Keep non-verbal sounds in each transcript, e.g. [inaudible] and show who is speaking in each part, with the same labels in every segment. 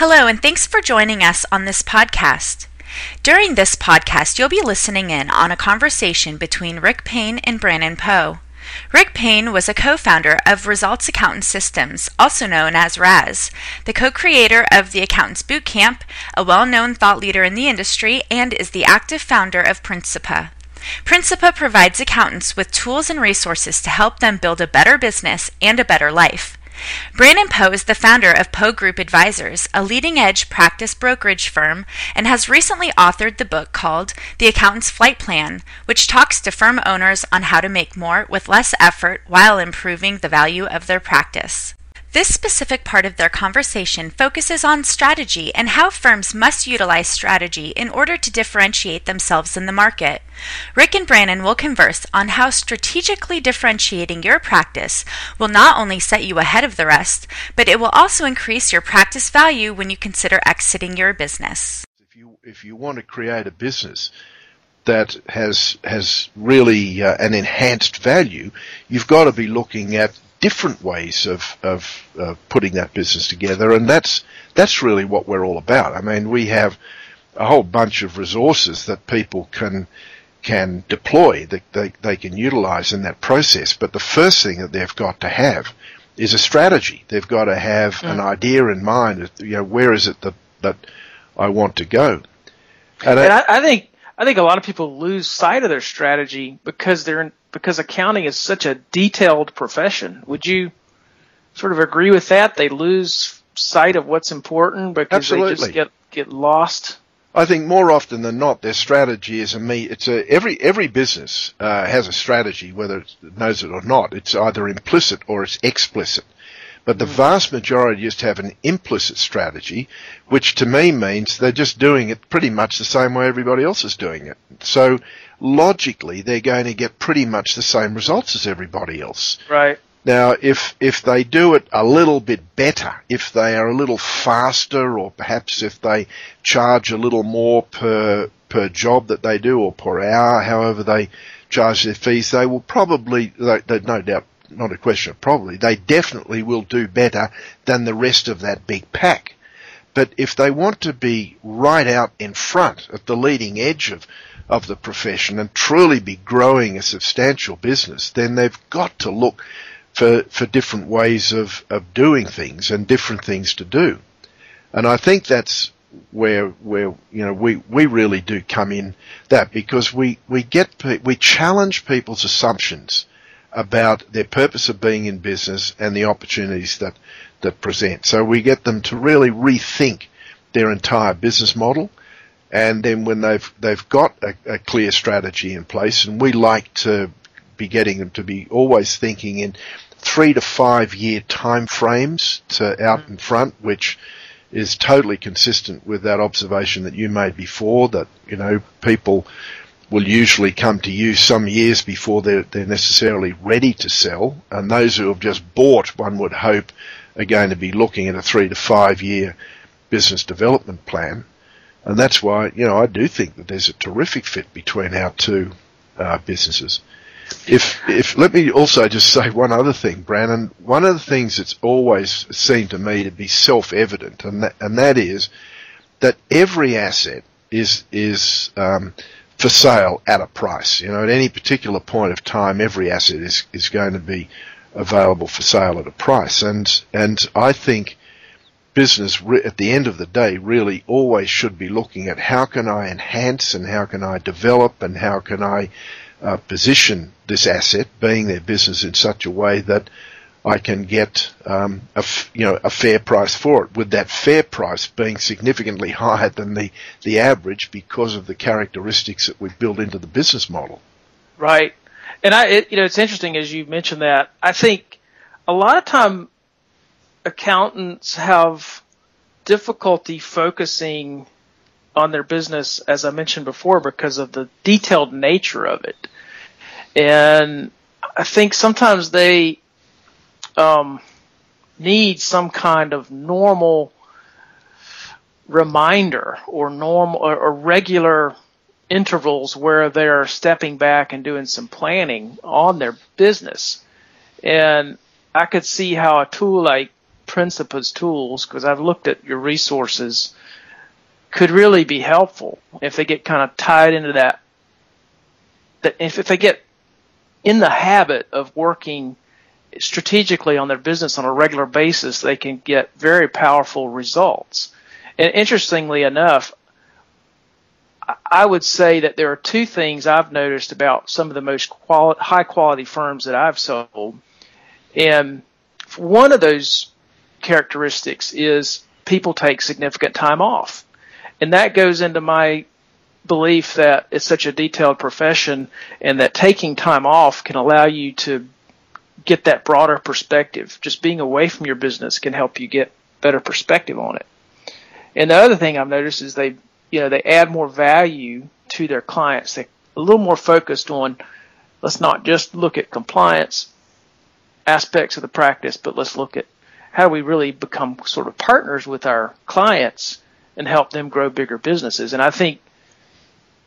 Speaker 1: Hello, and thanks for joining us on this podcast. During this podcast, you'll be listening in on a conversation between Rick Payne and Brannon Poe. Rick Payne was a co founder of Results Accountant Systems, also known as RAS, the co creator of the Accountants Bootcamp, a well known thought leader in the industry, and is the active founder of Principa. Principa provides accountants with tools and resources to help them build a better business and a better life. Brannon Poe is the founder of Poe Group Advisors, a leading edge practice brokerage firm, and has recently authored the book called The Accountant's Flight Plan, which talks to firm owners on how to make more with less effort while improving the value of their practice. This specific part of their conversation focuses on strategy and how firms must utilize strategy in order to differentiate themselves in the market. Rick and Brannon will converse on how strategically differentiating your practice will not only set you ahead of the rest, but it will also increase your practice value when you consider exiting your business.
Speaker 2: If you if you want to create a business that has has really uh, an enhanced value, you've got to be looking at different ways of, of uh, putting that business together, and that's that's really what we're all about. I mean, we have a whole bunch of resources that people can can deploy that they, they can utilize in that process. But the first thing that they've got to have is a strategy. They've got to have mm. an idea in mind. You know, where is it that that I want to go?
Speaker 3: And, and I, I, think I think a lot of people lose sight of their strategy because they're in, because accounting is such a detailed profession. Would you sort of agree with that? They lose sight of what's important because
Speaker 2: Absolutely.
Speaker 3: they just get get lost.
Speaker 2: I think more often than not, their strategy is a me. It's a every every business uh, has a strategy, whether it knows it or not. It's either implicit or it's explicit. But the mm. vast majority just have an implicit strategy, which to me means they're just doing it pretty much the same way everybody else is doing it. So logically, they're going to get pretty much the same results as everybody else.
Speaker 3: Right.
Speaker 2: Now, if if they do it a little bit better, if they are a little faster, or perhaps if they charge a little more per per job that they do, or per hour, however they charge their fees, they will probably, they, they, no doubt, not a question of probably, they definitely will do better than the rest of that big pack. But if they want to be right out in front at the leading edge of, of the profession and truly be growing a substantial business, then they've got to look for, for different ways of, of doing things and different things to do. And I think that's where where you know we we really do come in that because we we get we challenge people's assumptions about their purpose of being in business and the opportunities that, that present. So we get them to really rethink their entire business model. And then when they've, they've got a, a clear strategy in place, and we like to be getting them to be always thinking in three to five year time frames to out mm-hmm. in front, which is totally consistent with that observation that you made before that, you know, people will usually come to you some years before they're, they're necessarily ready to sell. And those who have just bought, one would hope, are going to be looking at a three to five year business development plan. And that's why, you know, I do think that there's a terrific fit between our two uh, businesses. If, if, let me also just [laughs] say one other thing, Brannon. One of the things that's always seemed to me to be self-evident, and that, and that is that every asset is, is, um, for sale at a price. You know, at any particular point of time, every asset is, is going to be available for sale at a price. And, and I think business at the end of the day really always should be looking at how can I enhance and how can I develop and how can I uh, position this asset, being their business in such a way that I can get um, a f- you know a fair price for it. With that fair price being significantly [laughs] higher than the the average because of the characteristics that we've built into the business model.
Speaker 3: Right, and I it, you know it's interesting as you mentioned that. I think a lot of time accountants have difficulty focusing on their business, as I mentioned before, because of the detailed nature of it. And I think sometimes they um, need some kind of normal reminder or normal or, or regular intervals where they're stepping back and doing some planning on their business. And I could see how a tool like Principa's tools, because I've looked at your resources, could really be helpful if they get kind of tied into that. That if, if they get in the habit of working strategically on their business on a regular basis, they can get very powerful results. And interestingly enough, I would say that there are two things I've noticed about some of the most quali- high quality firms that I've sold. And one of those characteristics is people take significant time off. And that goes into my belief that it's such a detailed profession and that taking time off can allow you to get that broader perspective. Just being away from your business can help you get better perspective on it. And the other thing I've noticed is they, you know, they add more value to their clients. They're a little more focused on, let's not just look at compliance aspects of the practice, but let's look at how do we really become sort of partners with our clients and help them grow bigger businesses. And I think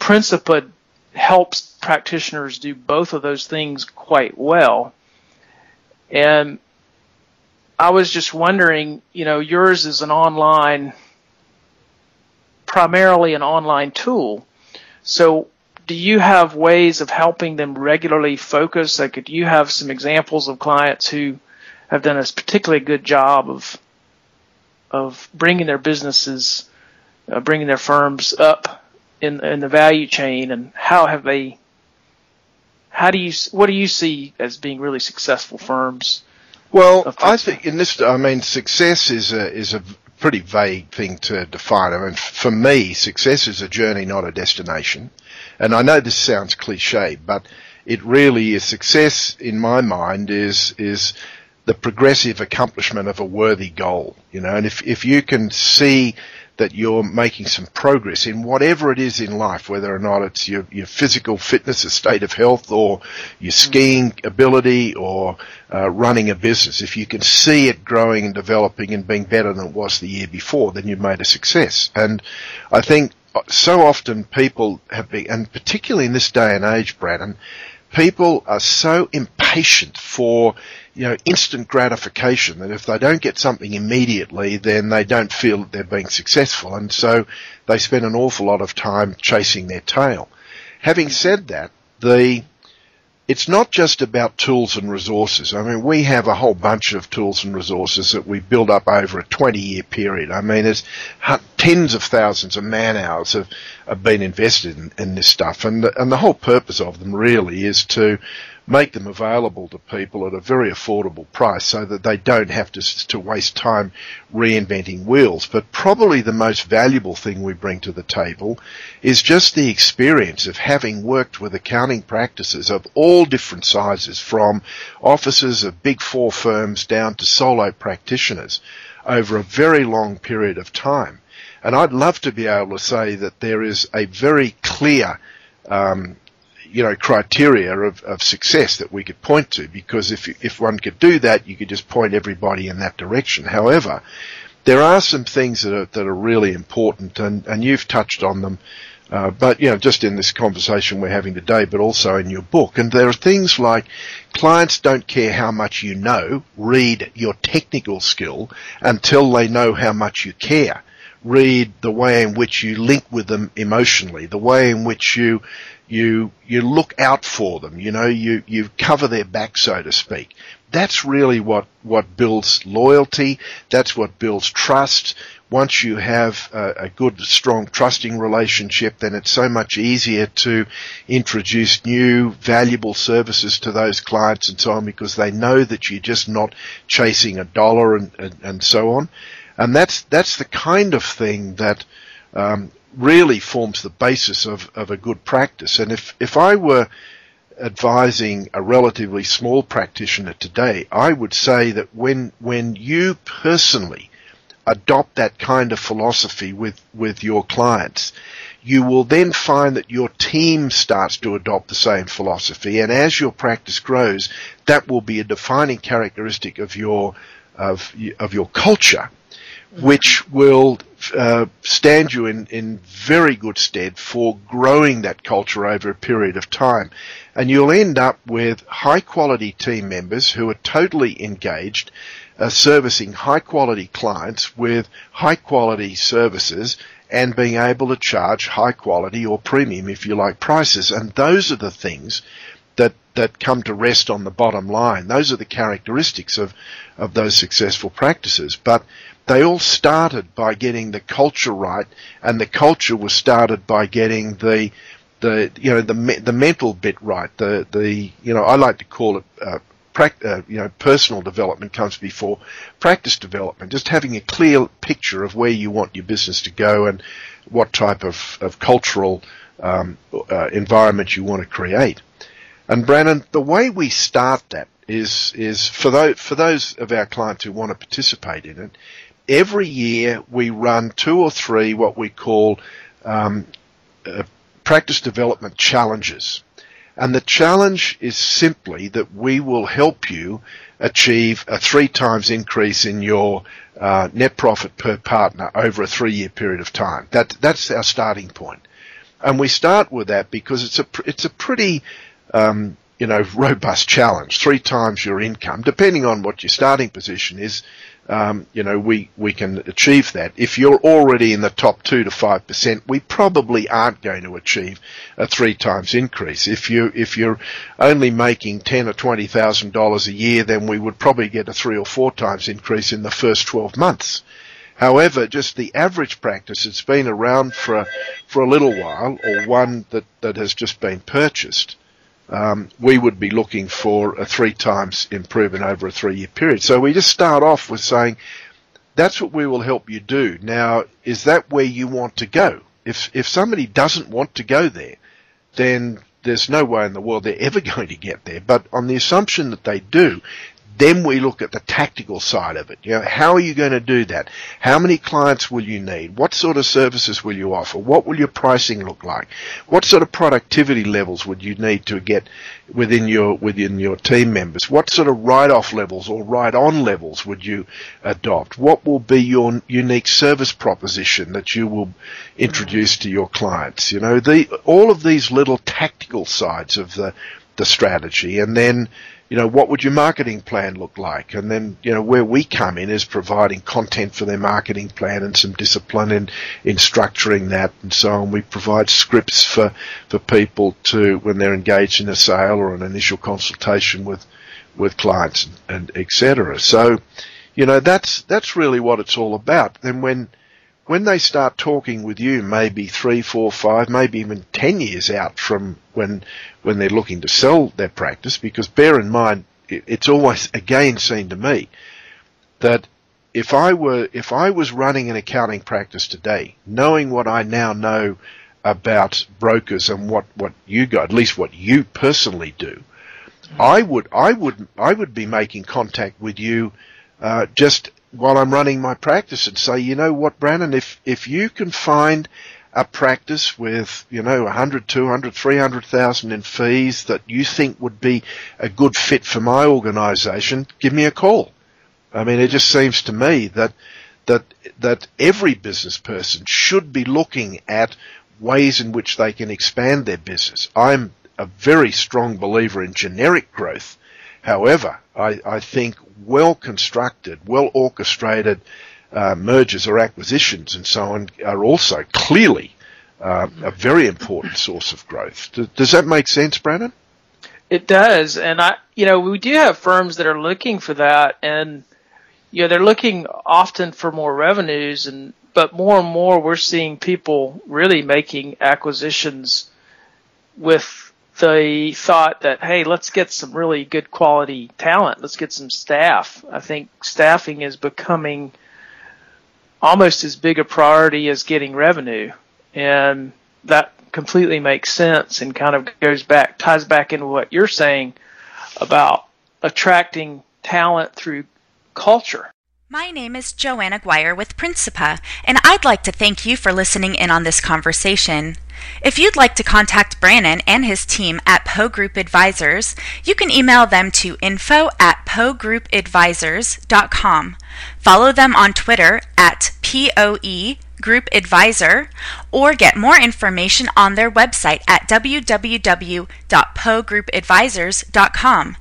Speaker 3: Principa helps practitioners do both of those things quite well. And I was just wondering, you know, yours is an online, primarily an online tool. So do you have ways of helping them regularly focus? Like, do you have some examples of clients who have done a particularly good job of of bringing their businesses, uh, bringing their firms up in in the value chain, and how have they? How do you what do you see as being really successful firms?
Speaker 2: Well, I think in this, I mean, success is a is a pretty vague thing to define. I mean, for me, success is a journey, not a destination. And I know this sounds cliche, but it really is success in my mind is is the progressive accomplishment of a worthy goal, you know, and if, if you can see that you're making some progress in whatever it is in life, whether or not it's your, your physical fitness, a state of health, or your skiing ability, or uh, running a business. If you can see it growing and developing and being better than it was the year before, then you've made a success. And I think so often people have been, and particularly in this day and age, Brannon, people are so impatient for you know instant gratification that if they don't get something immediately, then they don't feel that they're being successful, and so they spend an awful lot of time chasing their tail. Having said that, the it's not just about tools and resources. I mean, we have a whole bunch of tools and resources that we build up over a 20 year period. I mean, there's tens of thousands of man hours have, have been invested in, in this stuff. And the, and the whole purpose of them really is to make them available to people at a very affordable price so that they don't have to, to waste time reinventing wheels. But probably the most valuable thing we bring to the table is just the experience of having worked with accounting practices of all different sizes from offices of big four firms down to solo practitioners over a very long period of time. And I'd love to be able to say that there is a very clear um, you know, criteria of, of success that we could point to because if, if one could do that, you could just point everybody in that direction. However, there are some things that are, that are really important and, and you've touched on them. Uh, but you know, just in this conversation we're having today, but also in your book, and there are things like clients don't care how much you know, read your technical skill until they know how much you care read the way in which you link with them emotionally, the way in which you you you look out for them. You know, you you cover their back, so to speak. That's really what what builds loyalty. That's what builds trust. Once you have a, a good, strong, trusting relationship, then it's so much easier to introduce new, valuable services to those clients and so on because they know that you're just not chasing a dollar and, and, and so on. And that's that's the kind of thing that um, really forms the basis of, of a good practice. And if, if I were advising a relatively small practitioner today, I would say that when, when you personally adopt that kind of philosophy with, with your clients, you will then find that your team starts to adopt the same philosophy. And as your practice grows, that will be a defining characteristic of your, of, of your culture which will uh, stand you in, in very good stead for growing that culture over a period of time. And you'll end up with high quality team members who are totally engaged uh, servicing high quality clients with high quality services and being able to charge high quality or premium, if you like, prices. And those are the things that, that come to rest on the bottom line. Those are the characteristics of, of those successful practices. But they all started by getting the culture right, and the culture was started by getting the the you know the the mental bit right. The the you know I like to call it uh, uh, you know, personal development comes before practice development. Just having a clear picture of where you want your business to go and what type of, of cultural um, uh, environment you want to create. And Brandon, the way we start that is is for those for those of our clients who want to participate in it. Every year we run two or three what we call um, uh, practice development challenges. And the challenge is simply that we will help you achieve a three times increase in your uh, net profit per partner over a three year period of time. That, that's our starting point. And we start with that because it's a, it's a pretty, um, you know, robust challenge. Three times your income, depending on what your starting position is, um, you know, we, we can achieve that. If you're already in the top two to five percent, we probably aren't going to achieve a three times increase. If you if you're only making ten or twenty thousand dollars a year, then we would probably get a three or four times increase in the first twelve months. However, just the average practice, it's been around for a, for a little while, or one that, that has just been purchased um, we would be looking for a three times improvement over a three year period. So we just start off with saying, that's what we will help you do. Now, is that where you want to go? If, if somebody doesn't want to go there, then there's no way in the world they're ever [laughs] going to get there. But on the assumption that they do, then we look at the tactical side of it. You know, how are you going to do that? How many clients will you need? What sort of services will you offer? What will your pricing look like? What sort of productivity levels would you need to get within your within your team members? What sort of write-off levels or write-on levels would you adopt? What will be your unique service proposition that you will introduce to your clients? You know, the all of these little tactical sides of the the strategy, and then you know, what would your marketing plan look like? And then, you know, where we come in is providing content for their marketing plan and some discipline in, in structuring that and so on. We provide scripts for, for people to, when they're engaged in a sale or an initial consultation with, with clients and, and et cetera. So, you know, that's, that's really what it's all about. Then when, when they start talking with you, maybe three, four, five, maybe even ten years out from when when they're looking to sell their practice, because bear in mind, it's always again seen to me that if I were if I was running an accounting practice today, knowing what I now know about brokers and what what you got, at least what you personally do, I would I would I would be making contact with you uh, just while I'm running my practice and say, you know what, Brandon, if, if you can find a practice with, you know, 100, 200, 300,000 in fees that you think would be a good fit for my organization, give me a call. I mean, it just seems to me that, that, that every business person should be looking at ways in which they can expand their business. I'm a very strong believer in generic growth. However, I, I think well constructed, well orchestrated uh, mergers or acquisitions and so on are also clearly uh, a very important source of growth. Does, does that make sense, Brandon?
Speaker 3: It does, and I, you know, we do have firms that are looking for that, and you know, they're looking often for more revenues, and but more and more we're seeing people really making acquisitions with the thought that hey, let's get some really good quality talent. Let's get some staff. I think staffing is becoming almost as big a priority as getting revenue, and that completely makes sense and kind of goes back ties back into what you're saying about attracting talent through culture.
Speaker 1: My name is Joanna Guire with Principa, and I'd like to thank you for listening in on this conversation. If you'd like to contact Brannon and his team at Poe Group Advisors, you can email them to info at poegroupadvisors.com. Follow them on Twitter at POE Group Advisor, or get more information on their website at www info.poegroupadvisors.com.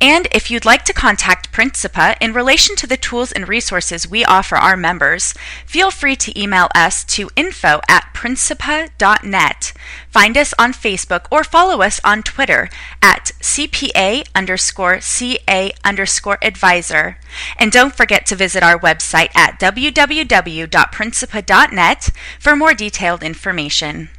Speaker 1: And if you'd like to contact Principa in relation to the tools and resources we offer our members, feel free to email us to info at principa.net. Find us on Facebook or follow us on Twitter at CPA underscore CA underscore advisor. And don't forget to visit our website at www.principa.net for more detailed information.